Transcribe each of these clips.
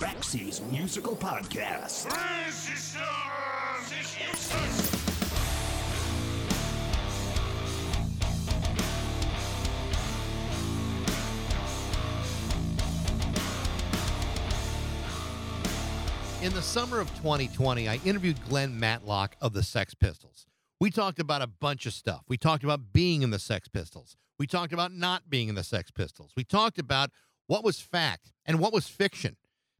Baxie's Musical Podcast. In the summer of 2020, I interviewed Glen Matlock of the Sex Pistols. We talked about a bunch of stuff. We talked about being in the Sex Pistols. We talked about not being in the Sex Pistols. We talked about what was fact and what was fiction.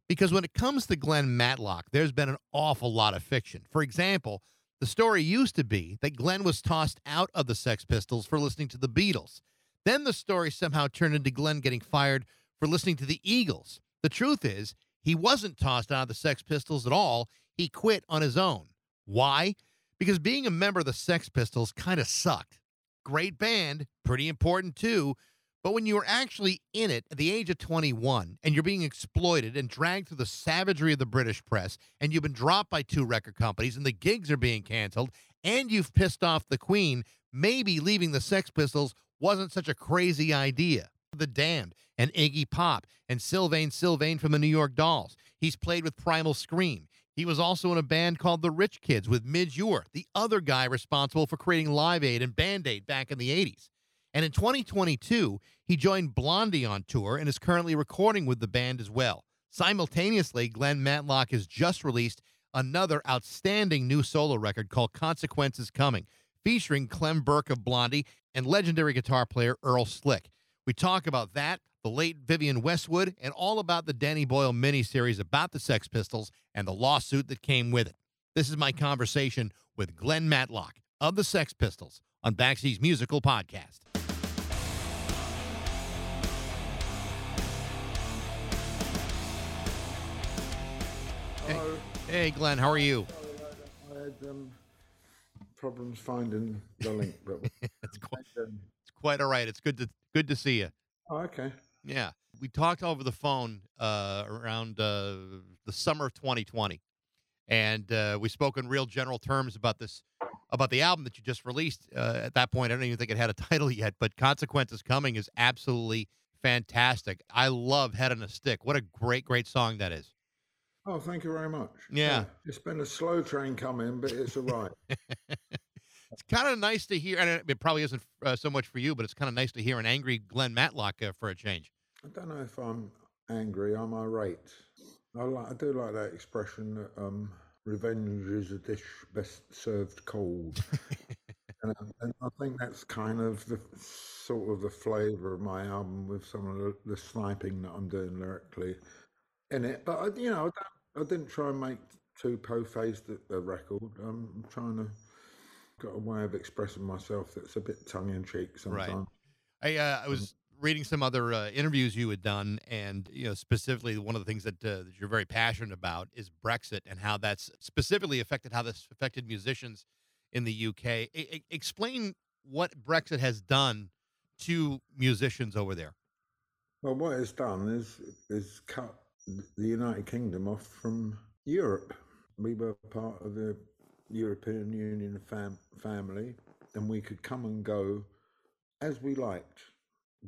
Because when it comes to Glen Matlock, there's been an awful lot of fiction. For example, the story used to be that Glen was tossed out of the Sex Pistols for listening to the Beatles. Then the story somehow turned into Glen getting fired for listening to the Eagles. The truth is, he wasn't tossed out of the Sex Pistols at all. He quit on his own. Why? Because being a member of the Sex Pistols kind of sucked. Great band, pretty important too. But when you are actually in it at the age of 21 and you're being exploited and dragged through the savagery of the British press and you've been dropped by two record companies and the gigs are being canceled and you've pissed off the Queen, maybe leaving the Sex Pistols wasn't such a crazy idea. The Damned and Iggy Pop and Sylvain Sylvain from the New York Dolls. He's played with Primal Scream. He was also in a band called the Rich Kids with Midge Ure, the other guy responsible for creating Live Aid and Band Aid back in the 80s. And in 2022, he joined Blondie on tour and is currently recording with the band as well. Simultaneously, Glen Matlock has just released another outstanding new solo record called Consequences Coming, featuring Clem Burke of Blondie and legendary guitar player Earl Slick. We talk about that, the late Vivienne Westwood, and all about the Danny Boyle miniseries about the Sex Pistols and the lawsuit that came with it. This is my conversation with Glen Matlock of the Sex Pistols on Baxie's Musical Podcast. Hey, hey, Glen, how are you? I had um, problems finding the link, but it's, quite, it's quite all right. It's good to good to see you. oh, okay. Yeah, we talked over the phone uh, around uh, the summer of 2020, and uh, we spoke in real general terms about this, about the album that you just released. Uh, at that point, I don't even think it had a title yet, but "Consequences Coming" is absolutely fantastic. I love "Head on a Stick." What a great, great song that is. Oh, thank you very much. Yeah. it's been a slow train coming, but it's all right. it's kind of nice to hear, and it- it probably isn't uh, so much for you, but it's kind of nice to hear an angry Glen Matlock uh, for a change. I don't know if I'm angry. I'm irate. I like. I do like that expression that um, revenge is a dish best served cold. and, I, and I think that's kind of the sort of the flavour of my album with some of the, the sniping that I'm doing lyrically in it. But I, you know, I, don't, I didn't try and make too po-faced a, record. I'm trying to got a way of expressing myself that's a bit tongue in cheek sometimes. Right. I uh, I was reading some other uh, interviews you had done, and you know specifically one of the things that, uh, that you're very passionate about is Brexit and how that's specifically affected how this affected musicians in the UK. I- I- explain what Brexit has done to musicians over there. Well, what it's done is is cut the United Kingdom off from Europe. We were part of the European Union fam- family, and we could come and go as we liked,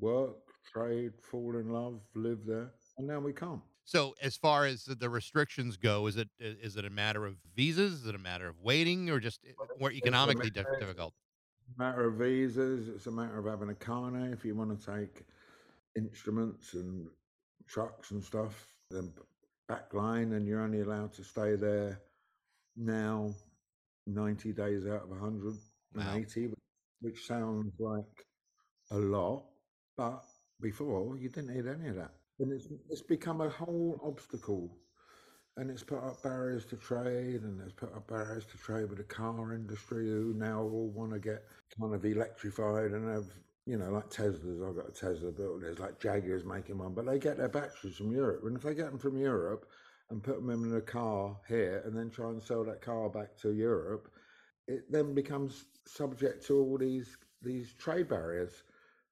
work, trade, fall in love, live there, and now we can't. So, as far as the restrictions go, is it is it a matter of visas? Is it a matter of waiting, or just more economically matter- difficult? matter of visas. It's a matter of having a car now if you want to take instruments and trucks and stuff. Then back line, and you're only allowed to stay there now, ninety days out of hundred and Wow. which sounds like a lot, but before you didn't need any of that, and it's it's become a whole obstacle. And it's put up barriers to trade, and it's put up barriers to trade with the car industry, who now all want to get kind of electrified and have, you know, like Teslas. I've got a Tesla built. There's like Jaguars making one, but they get their batteries from Europe. And if they get them from Europe and put them in a car here, and then try and sell that car back to Europe, it then becomes subject to all these these trade barriers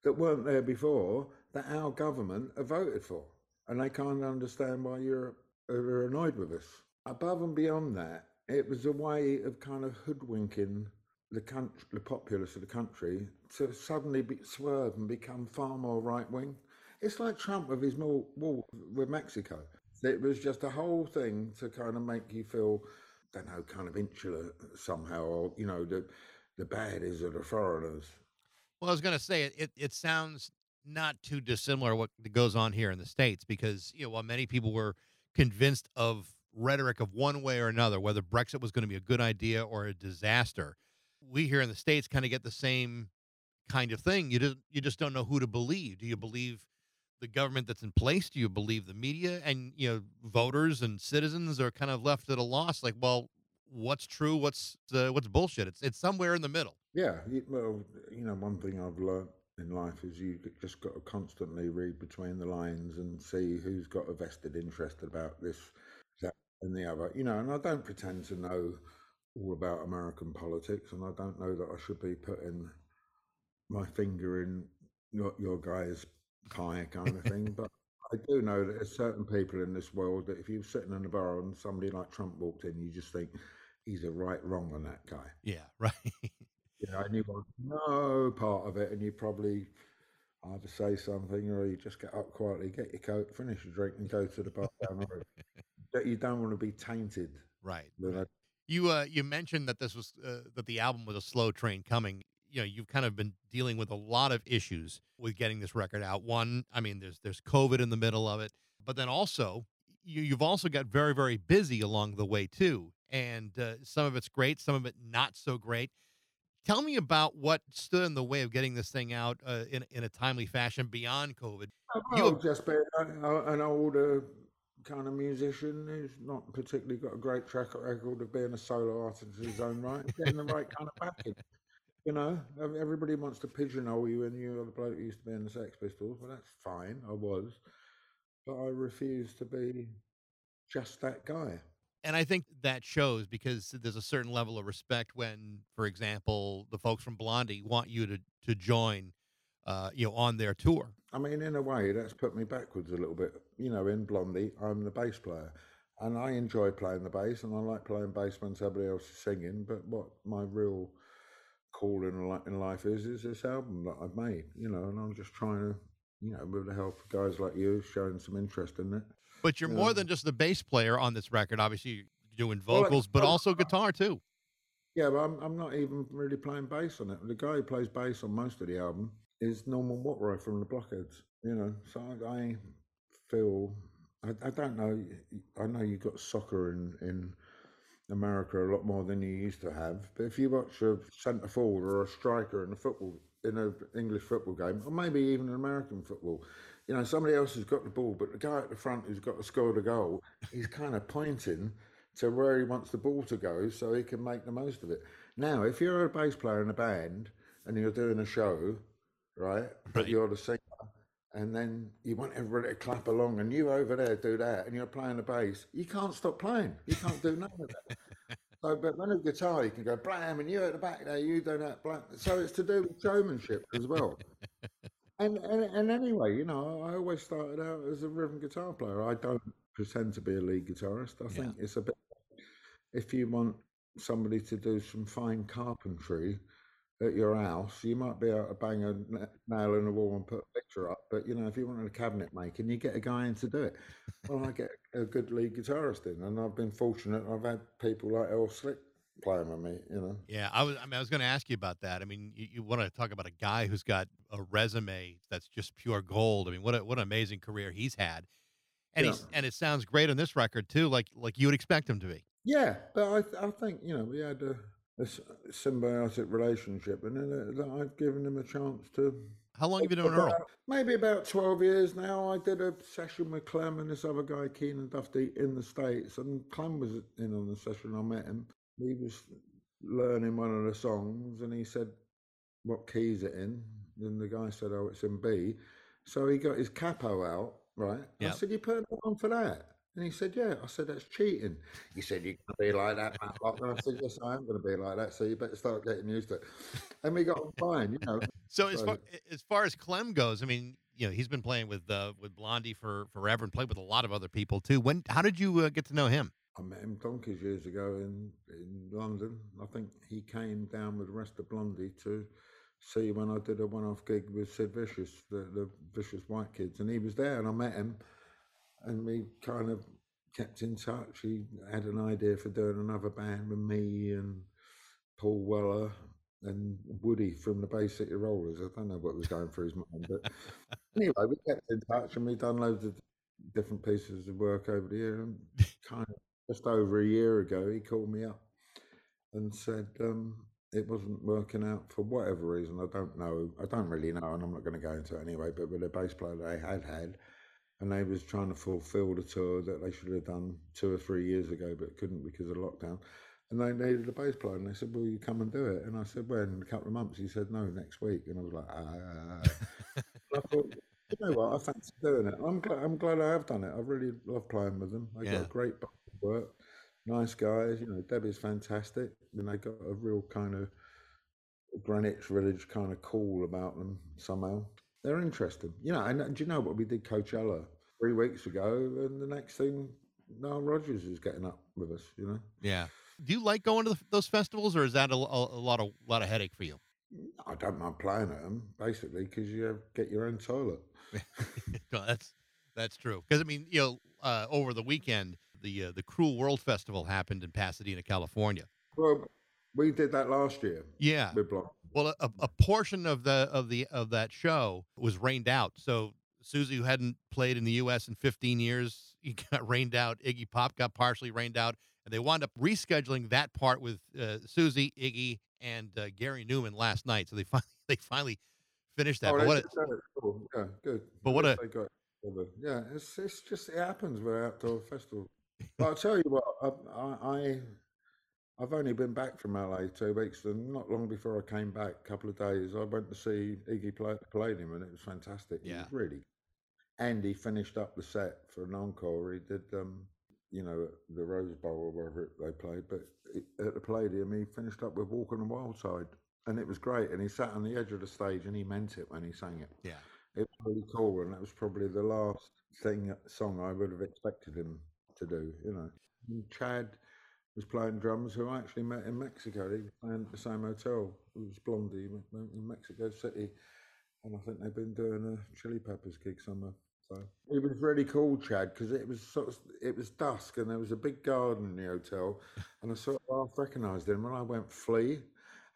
that weren't there before that our government have voted for, and they can't understand why Europe are annoyed with us. Above and beyond that, it was a way of kind of hoodwinking the country, the populace of the country, to suddenly be, swerve and become far more right wing. It's like Trump with his wall with Mexico. It was just a whole thing to kind of make you feel, I don't know, kind of insular somehow, or you know, the the baddies are the foreigners. Well, I was going to say it, it. It sounds not too dissimilar what goes on here in the states because you know while many people were convinced of rhetoric of one way or another, whether Brexit was going to be a good idea or a disaster, we here in the states kind of get the same kind of thing. You just you just don't know who to believe. Do you believe the government that's in place? Do you believe the media? And you know, voters and citizens are kind of left at a loss. Like, well, what's true? What's uh, what's bullshit? It's it's somewhere in the middle. Yeah, well, you know, one thing I've learned in life is you just got to constantly read between the lines and see who's got a vested interest about this, that, and the other. You know, and I don't pretend to know all about American politics, and I don't know that I should be putting my finger in your, your guy's pie kind of thing. but I do know that there's certain people in this world that if you're sitting in a bar and somebody like Trump walked in, you just think he's a right wrong on that guy. Yeah, right. Know, and you want no part of it, and you probably either say something or you just get up quietly, get your coat, finish your drink, and go to the bar down the road. That you don't want to be tainted. Right. with right. You uh you mentioned that this was uh, that the album was a slow train coming. You know, you've kind of been dealing with a lot of issues with getting this record out. One, I mean, there's there's COVID in the middle of it, but then also you, you've also got very very busy along the way too, and uh, some of it's great, some of it not so great. Tell me about what stood in the way of getting this thing out uh, in in a timely fashion beyond COVID. You- Well, just being a- a- an older kind of musician who's not particularly got a great track record of being a solo artist in his own right, getting the right kind of backing. You know, everybody wants to pigeonhole you and you're the bloke who used to be in the Sex Pistols. Well, that's fine. I was, but I refuse to be just that guy. And I think that shows because there's a certain level of respect when, for example, the folks from Blondie want you to to join, uh, you know, on their tour. I mean, in a way, that's put me backwards a little bit. You know, in Blondie, I'm the bass player, and I enjoy playing the bass, and I like playing bass when somebody else is singing. But what my real calling in life is is this album that I've made. You know, and I'm just trying to, you know, with the help of guys like you, showing some interest in it. But you're more um, than just the bass player on this record. Obviously, you're doing Well, vocals, but well, also uh, guitar too. Yeah, but I'm I'm not even really playing bass on it. The guy who plays bass on most of the album is Norman Watt-Roy from the Blockheads. You know, so I, I feel I, I don't know. I know you got soccer in in America a lot more than you used to have. But if you watch a centre forward or a striker in a football in an English football game, or maybe even an American football, you know, somebody else has got the ball, but the guy at the front who's got to score the goal, he's kind of pointing to where he wants the ball to go so he can make the most of it. Now, if you're a bass player in a band and you're doing a show, right, but you're the singer, and then you want everybody to clap along, and you over there do that, and you're playing the bass, you can't stop playing. You can't do none of that. So, but when a guitar, you can go blam, and you at the back there, you do that blam. So it's to do with showmanship as well. And, and and anyway, you know, I always started out as a rhythm guitar player. I don't pretend to be a lead guitarist. I Yeah. think it's a bit. If you want somebody to do some fine carpentry at your house, you might be able to bang a nail in the wall and put a picture up. But you know, if you wanted a cabinet making, you get a guy in to do it. Well, I get a good lead guitarist in, and I've been fortunate. I've had people like Earl Slick playing with me. You know. Yeah, I was. I mean, I was going to ask you about that. I mean, you, you want to talk about a guy who's got a resume that's just pure gold. I mean, what a, what an amazing career he's had, and Yeah. he's and it sounds great on this record too, like like you would expect him to be. Yeah, but I, th- I think you know we had a, a symbiotic relationship, and then uh, that I've given him a chance to. How long have you been doing Earl? Maybe about twelve years now. I did a session with Clem and this other guy, Keanan Duffty, in the states, and Clem was in on the session. I met him. He was learning one of the songs, and he said, "What key is it in?" And the guy said, "Oh, it's in B." So he got his capo out, right? I said, "You put it on for that?" And he said, "Yeah." I said, "That's cheating." He said, "You're gonna be like that, Matlock." And I said, "Yes, I am gonna be like that. So you better start getting used to it." And we got on fine, you know. So as far as far as Clem goes, I mean, you know, he's been playing with uh, with Blondie for forever and played with a lot of other people too. When how did you uh, get to know him? I met him donkeys years ago in, in London. I think he came down with the rest of Blondie to see when I did a one off gig with Sid Vicious, the, the Vicious White Kids, and he was there and I met him. And we kind of kept in touch. He had an idea for doing another band with me and Paul Weller and Woody from the Bay City Rollers. I don't know what was going through his mind, but anyway, we kept in touch and we've done loads of different pieces of work over the year. And kind of just over a year ago, he called me up and said um, it wasn't working out for whatever reason. I don't know. I don't really know, and I'm not going to go into it anyway. But with the bass player they had had, and they was trying to fulfil the tour that they should have done two or three years ago, but couldn't because of lockdown. And they needed a bass player, and they said, "Will you come and do it?" And I said, "When?" In a couple of months. He said, "No, next week." And I was like, "Ah." I thought, you know what? I fancy doing it. I'm glad. I'm glad I have done it. I really love playing with them. They Yeah. got a great work. Nice guys. You know, Debbie's fantastic, and they got a real kind of Greenwich Village kind of cool about them somehow. They're interesting. You know, and, and do you know what? We did Coachella three weeks ago, and the next thing, Nile Rodgers is getting up with us. You know. Yeah. Do you like going to the, those festivals, or is that a, a, a lot of lot of headache for you? I don't mind playing at them basically because you have, get your own toilet. No, that's that's true. Because I mean, you know, uh, over the weekend, the uh, the Cruel World Festival happened in Pasadena, California. Well, we did that last year Yeah. with Block. Well, a, a portion of the of the of that show was rained out. So Siouxsie, who hadn't played in the U.S. in 15 years, he got rained out. Iggy Pop got partially rained out, and they wound up rescheduling that part with uh, Siouxsie, Iggy, and uh, Gary Numan last night. So they finally they finally finished that. Oh, but what a. Cool. Yeah, good. But what a- least they got it yeah, it's it's just it happens with outdoor festival. But I'll tell you what, I I I've only been back from LA two weeks, and not long before I came back, a couple of days, I went to see Iggy play, Palladium, and it was fantastic. Yeah. was really. And he finished up the set for an encore. He did, um, you know, the Rose Bowl or wherever they played, but at the Palladium, he finished up with Walk on the Wild Side, and it was great. And he sat on the edge of the stage, and he meant it when he sang it. yeah. It was really cool, and that was probably the last thing song I would have expected him to do. You know, and Chad was playing drums, who I actually met in Mexico. He was playing at the same hotel. It was Blondie in Mexico City, and I think they've been doing a Chili Peppers gig somewhere. So it was really cool, Chad, because it was sort of it was dusk, and there was a big garden in the hotel, and I sort of half recognised him when I went Flea.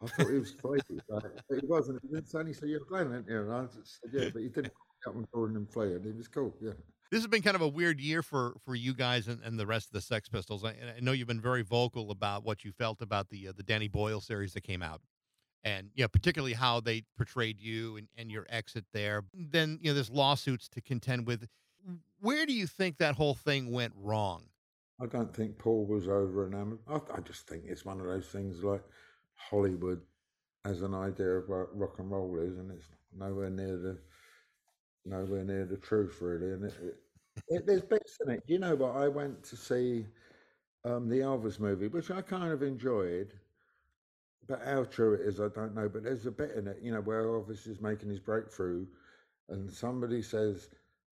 I thought he was right? but he wasn't. He didn't say, said, "You're Glen, aren't you?" And I said, "Yeah," but he didn't come up and calling him Flea, and he was cool. Yeah. This has been kind of a weird year for for you guys and, and the rest of the Sex Pistols. I, I know you've been very vocal about what you felt about the uh, the Danny Boyle series that came out, and you know particularly how they portrayed you and, and your exit there. Then you know there's lawsuits to contend with. Where do you think that whole thing went wrong? I don't think Paul was over enamored. I, I just think it's one of those things like Hollywood has an idea of what rock and roll is, and it's nowhere near the nowhere near the truth, really. And it, it, it, there's bits in it. You know what? I went to see um, the Elvis movie, which I kind of enjoyed. But how true it is, I don't know. But there's a bit in it, you know, where Elvis is making his breakthrough, and somebody says,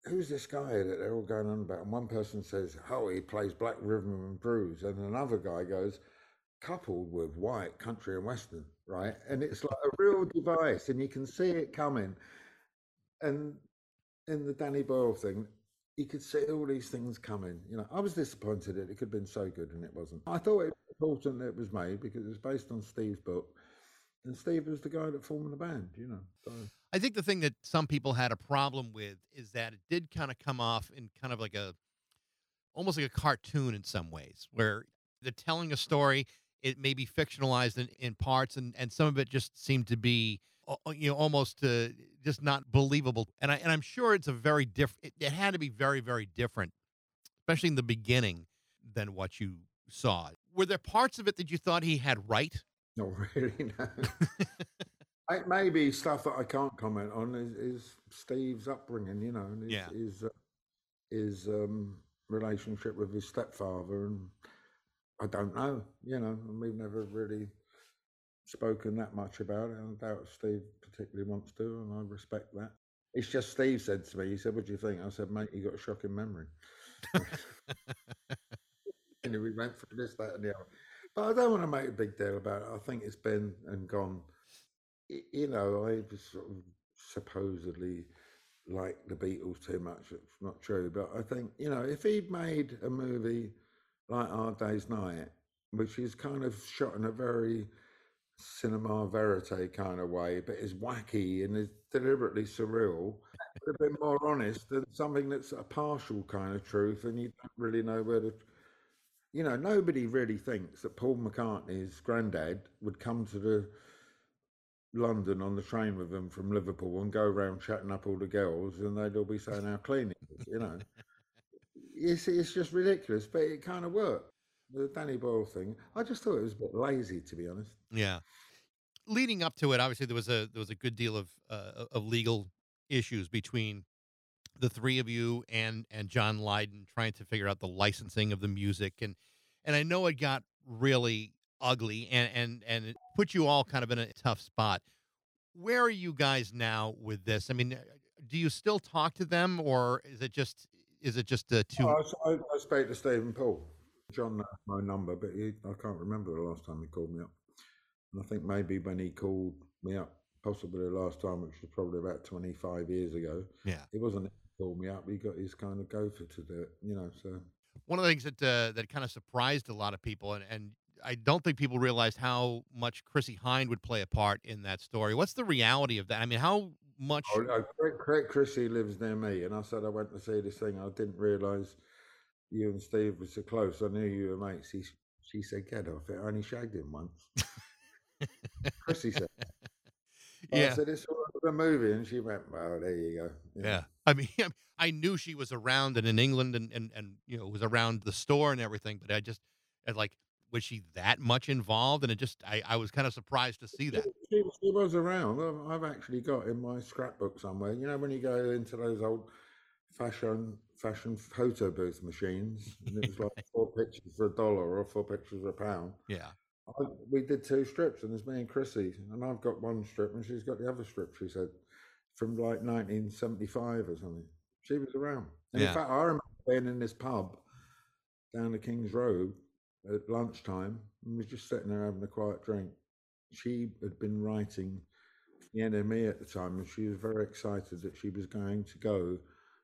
"Who's this guy that they're all going on about?" And one person says, "Oh, he plays black rhythm and blues," and another guy goes, "Coupled with white country and western," right? And it's like a real device, and you can see it coming. And in the Danny Boyle thing, you could see all these things coming. You know, I was disappointed that it could have been so good and it wasn't. I thought it was important that it was made because it was based on Steve's book, and Steve was the guy that formed the band. You know, so I think the thing that some people had a problem with is that it did kind of come off in kind of like a almost like a cartoon in some ways, where they're telling a story. It may be fictionalized in, in parts, and, and some of it just seemed to be, you know, almost uh, just not believable. And I and I'm sure it's a very different. It, it had to be very very different, especially in the beginning, than what you saw. Were there parts of it that you thought he had right? not really. No. I, maybe stuff that I can't comment on is, is Steve's upbringing. You know, and his Yeah. his, uh, his um, relationship with his stepfather, and I don't know. You know, and we've never really spoken that much about it. and I doubt Steve particularly wants to, and I respect that. It's just Steve said to me, he said, What do you think? I said, Mate, you got a shocking memory. and we went through this, that, and the other. But I don't want to make a big deal about it. I think it's been and gone. You know, I was sort of supposedly like the Beatles too much. It's not true, but I think you know if he'd made a movie like A Hard Day's Night, which is kind of shot in a very cinema verite kind of way, but it's wacky and it's deliberately surreal. Would have been more honest than something that's a partial kind of truth, and you don't really know where to. You know, nobody really thinks that Paul McCartney's granddad would come to the London on the train with them from Liverpool and go around chatting up all the girls, and they'd all be saying how clean it is. You know, it's it's just ridiculous, but it kind of worked. The Danny Boyle thing, I just thought it was a bit lazy, to be honest. Yeah. Leading up to it, obviously there was a there was a good deal of uh, of legal issues between the three of you and and John Lydon trying to figure out the licensing of the music and and I know it got really ugly and and and it put you all kind of in a tough spot. Where are you guys now with this? I mean, do you still talk to them or is it just is it just uh, too Oh, I, I, I spoke to Stephen Paul. John knows my number, but he, I can't remember the last time he called me up. And I think maybe when he called me up, possibly the last time, which was probably about 25 years ago, yeah. it wasn't who called me up. He got his kind of gopher to do it, you know. So one of the things that uh, that kind of surprised a lot of people, and, and I don't think people realized how much Chrissie Hynde would play a part in that story. What's the reality of that? I mean, how much? oh, no, Craig, Craig Chrissie lives near me, and I said I went to see this thing. I didn't realise you and Steve were so close. I knew you were mates. He, she said, "Get off it." I only shagged him once. Chrissie said. yeah, I said, "It's all over the movie," and she went, "Well, there you go." know. yeah. I mean, I knew she was around and in England and and and you know was around the store and everything, but I just I like was she that much involved? And it just I I was kind of surprised to see that. She, she was around. I've, I've actually got in my scrapbook somewhere. You know, when you go into those old fashion fashion photo booth machines, and it was like four pictures for a dollar or four pictures for a pound. Yeah, I, we did two strips, and there's me and Chrissie, and I've got one strip, and she's got the other strip. She said from like 1975 or something. She was around. And Yeah. in fact, I remember being in this pub down the King's Road at lunchtime, and we was just sitting there having a quiet drink. She had been writing the NME at the time, and she was very excited that she was going to go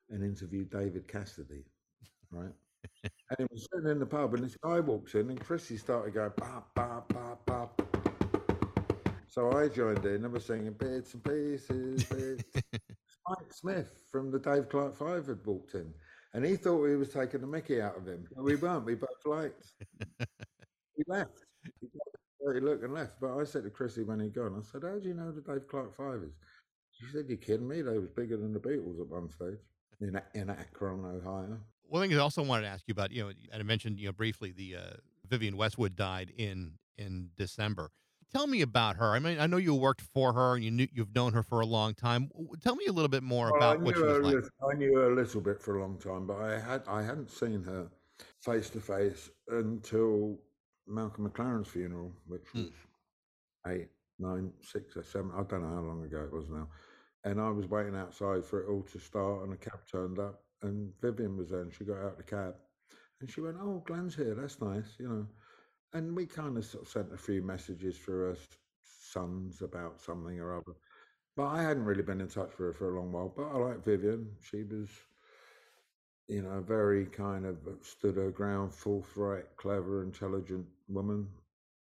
and interview David Cassidy, right? and it was sitting in the pub, and this guy walks in, and Chrissie started going, bop, bop, bop, bop. So I joined in, and was singing bits and pieces. Bits. Mike Smith from the Dave Clark Five had walked in, and he thought we was taking the Mickey out of him. But we weren't. We both liked. left. He got- He looked and left. But I said to Chrissie when he'd gone, I said, "How do you know the Dave Clark Five is?" She said, "You kidding me? They was bigger than the Beatles at one stage in in Akron, Ohio." One thing I also wanted to ask you about, you know, and I mentioned, you know, briefly the uh, Vivienne Westwood died in in December. Tell me about her. I mean, I know you worked for her and you knew you've known her for a long time. Tell me a little bit more Well, about what she was like. lit- I knew her a little bit for a long time, but I had I hadn't seen her face to face until Malcolm McLaren's funeral, which Hmm. was eight, nine, six or seven. I don't know how long ago it was now. And I was waiting outside for it all to start, and a cab turned up, and Vivienne was there, and she got out of the cab, and she went, "Oh, Glen's here. That's nice," you know. And we kind of sort of sent a few messages through her s- sons about something or other. But I hadn't really been in touch with her for a long while. But I like Vivienne. She was, you know, very kind of uh, stood her ground, forthright, clever, intelligent woman.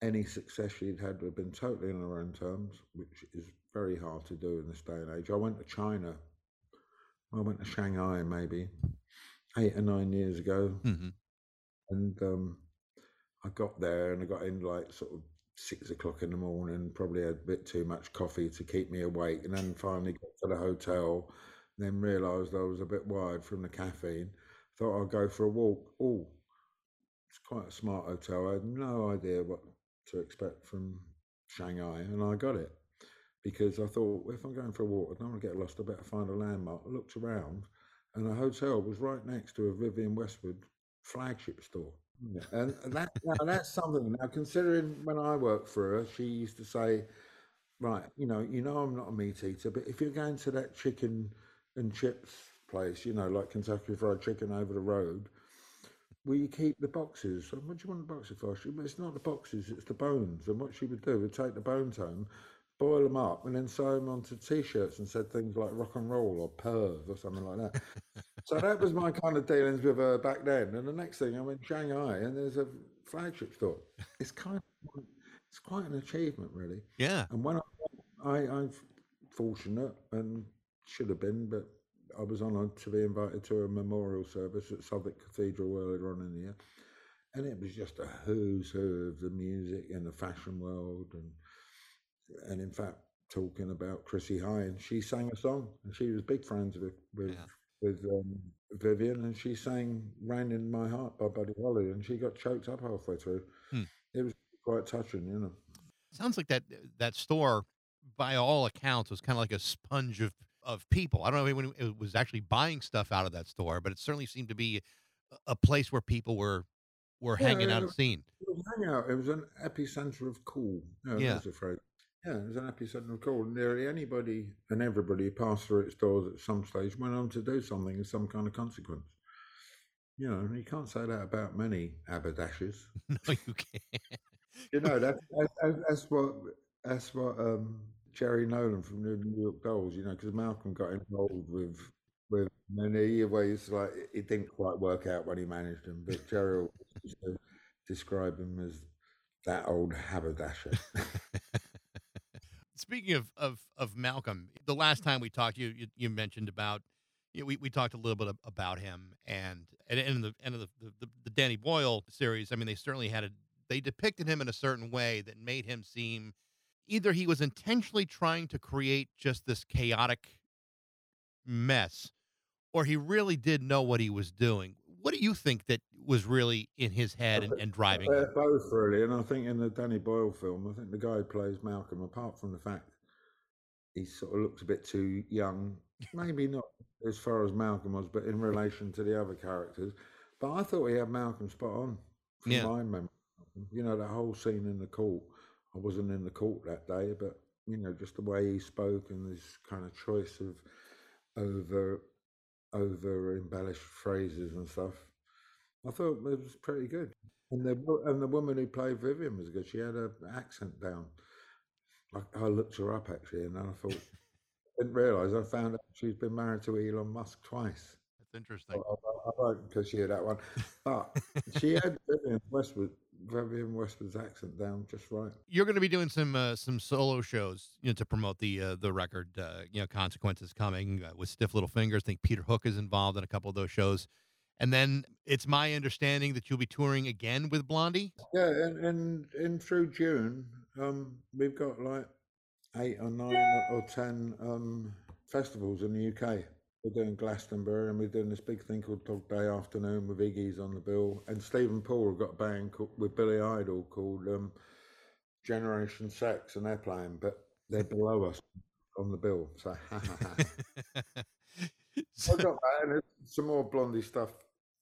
Any success she'd had would have been totally on her own terms, which is very hard to do in this day and age. I went to China. I went to Shanghai maybe eight or nine years ago hmm and um, I got there and I got in like sort of six o'clock in the morning. Probably had a bit too much coffee to keep me awake, and then finally got to the hotel. Then realised I was a bit wired from the caffeine. Thought I'd go for a walk. Oh, it's quite a smart hotel. I had no idea what to expect from Shanghai, and I got it because I thought if I'm going for a walk, I don't want to get lost. I better find a landmark. I looked around, and the hotel was right next to a Vivienne Westwood flagship store. Hmm. And and that now that's something. Now considering when I worked for her, she used to say, "Right, you know, you know, I'm not a meat eater, but if you're going to that chicken and chips place, you know, like Kentucky Fried Chicken over the road, will you keep the boxes? And what do you want the boxes for? She, "Well, it's not the boxes, it's the bones. And what she would do would take the bones home, boil them up, and then sew them onto t-shirts and said things like rock and roll or perv or something like that. so that was my kind of dealings with her back then. And the next thing I'm in Shanghai, and there's a flagship store. It's kind of it's quite an achievement, really. Yeah. And when I, I I'm fortunate and should have been, but I was honoured to be invited to a memorial service at Southwark Cathedral earlier on in the year, and it was just a who's who of the music and the fashion world, and and in fact, talking about Chrissie Hynde, she sang a song, and she was big friends with with Yeah. with um, Vivienne, and she sang "Rain in My Heart" by Buddy Holly, and she got choked up halfway through. Hmm. It was quite touching, you know. Sounds like that that store, by all accounts, was kind of like a sponge of of people. I don't know if anyone who was actually buying stuff out of that store, but it certainly seemed to be a- place where people were were Yeah, hanging out and seen. It was hangout. It was an epicenter of cool. No, Yeah. that's a phrase. Yeah, it was an epicenter of cool. Nearly anybody and everybody who passed through its doors at some stage went on to do something of some kind of consequence. You know, and you can't say that about many haberdashers. no, you can't. You know, that, that, that- that's what that's what um, Jerry Nolan from the New York Dolls. You know, because Malcolm got involved with with many ways like it didn't quite work out when he managed him, but Jerry always used to describe him as that old haberdasher. Speaking of, of of Malcolm, the last mm-hmm. time we talked, you you, you mentioned about you know, we, we talked a little bit about him and and in the end of the, the the Danny Boyle series. I mean, they certainly had a they depicted him in a certain way that made him seem either he was intentionally trying to create just this chaotic mess, or he really did know what he was doing. What do you think that was really in his head and, and driving They're both really, and I think in the Danny Boyle film, I think the guy who plays Malcolm, apart from the fact he sort of looks a bit too young, maybe not as far as Malcolm was, but in relation to the other characters. But I thought he had Malcolm spot on from Yeah. my memory. You know, that whole scene in the court. I wasn't in the court that day, but you know, just the way he spoke and this kind of choice of over over embellished phrases and stuff. I thought it was pretty good. And the and the woman who played Vivienne was good. She had her accent down. I, I looked her up actually, and then I thought, didn't realise I found out she's been married to Elon Musk twice. That's interesting. I, I, I won't pursue that one, but she had Vivienne Westwood, Vivienne Westwood's accent down just right. you're going to be doing some uh, some solo shows, you know, to promote the uh, the record. Uh, you know, consequences coming uh, with Stiff Little Fingers. I think Peter Hook is involved in a couple of those shows, and then it's my understanding that you'll be touring again with Blondie. Yeah, and, and and through June, um, we've got like eight or nine or, or ten um, festivals in the UK. We're doing Glastonbury, and we're doing this big thing called Dog Day Afternoon with Iggy's on the bill, and Stephen Paul got a band called, with Billy Idol called um, Generation Sex, and they're playing, but they're below us on the bill. So, ha ha ha. I've got that, and some more Blondie stuff,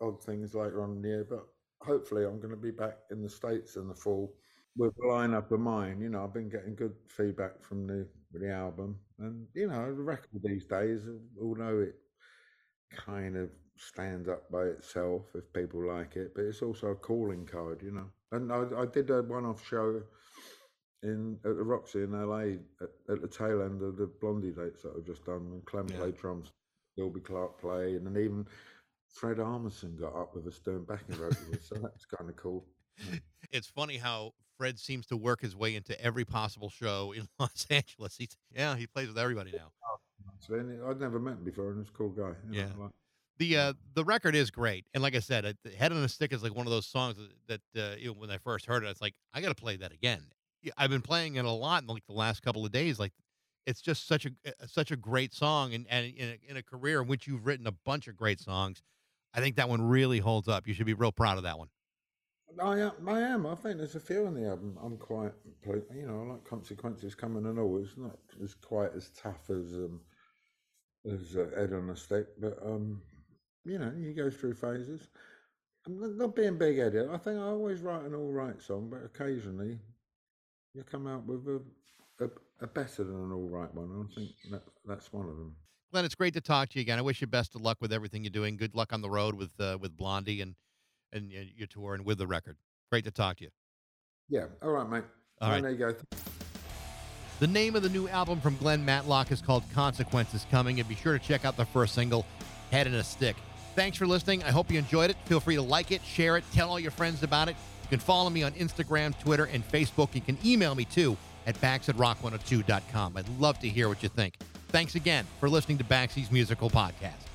odd things later on in the year. But hopefully, I'm going to be back in the states in the fall with a lineup of mine. You know, I've been getting good feedback from the the album, and you know, the record these days, although it kind of stands up by itself if people like it, but it's also a calling card. You know, and I, I did a one-off show in at the Roxy in LA at, at the tail end of the Blondie dates that I've just done. When Clem Yeah. played drums, Gilby Clarke played, and then even Fred Armisen got up with us doing backing vocals. so that's kind of cool. it's funny how Fred seems to work his way into every possible show in Los Angeles. He's yeah, he plays with everybody now. I'd never met him before, and he's a cool guy. you know, Yeah. like- The uh, the record is great, and like I said, Head on a Stick is like one of those songs that, uh, you know, when I first heard it, it's like I got to play that again. I've been playing it a lot in like the last couple of days. Like, it's just such a uh, such a great song, and and in a, in a career in which you've written a bunch of great songs, I think that one really holds up. You should be real proud of that one. I am. I am. I think there's a few on the album. I'm quite, you know, I like consequences coming and all. It's not as quite as tough as um, as uh, Ed on a Stick, but um, you know, you go through phases. I'm not, being big headed. I think I always write an all right song, but occasionally you come out with a a, a better than an all right one. And I think that that's one of them. Glen, it's great to talk to you again. I wish you best of luck with everything you're doing. Good luck on the road with uh, with Blondie and and your tour and with the record. Great to talk to you. Yeah. All right, mate. All right. There you go. The name of the new album from Glen Matlock is called Consequences Coming, and be sure to check out the first single, Head in a Stick. Thanks for listening. I hope you enjoyed it. Feel free to like it, share it, tell all your friends about it. You can follow me on Instagram, Twitter, and Facebook. You can email me too at bax at rock102.com. I'd love to hear what you think. Thanks again for listening to Baxie's Musical Podcast.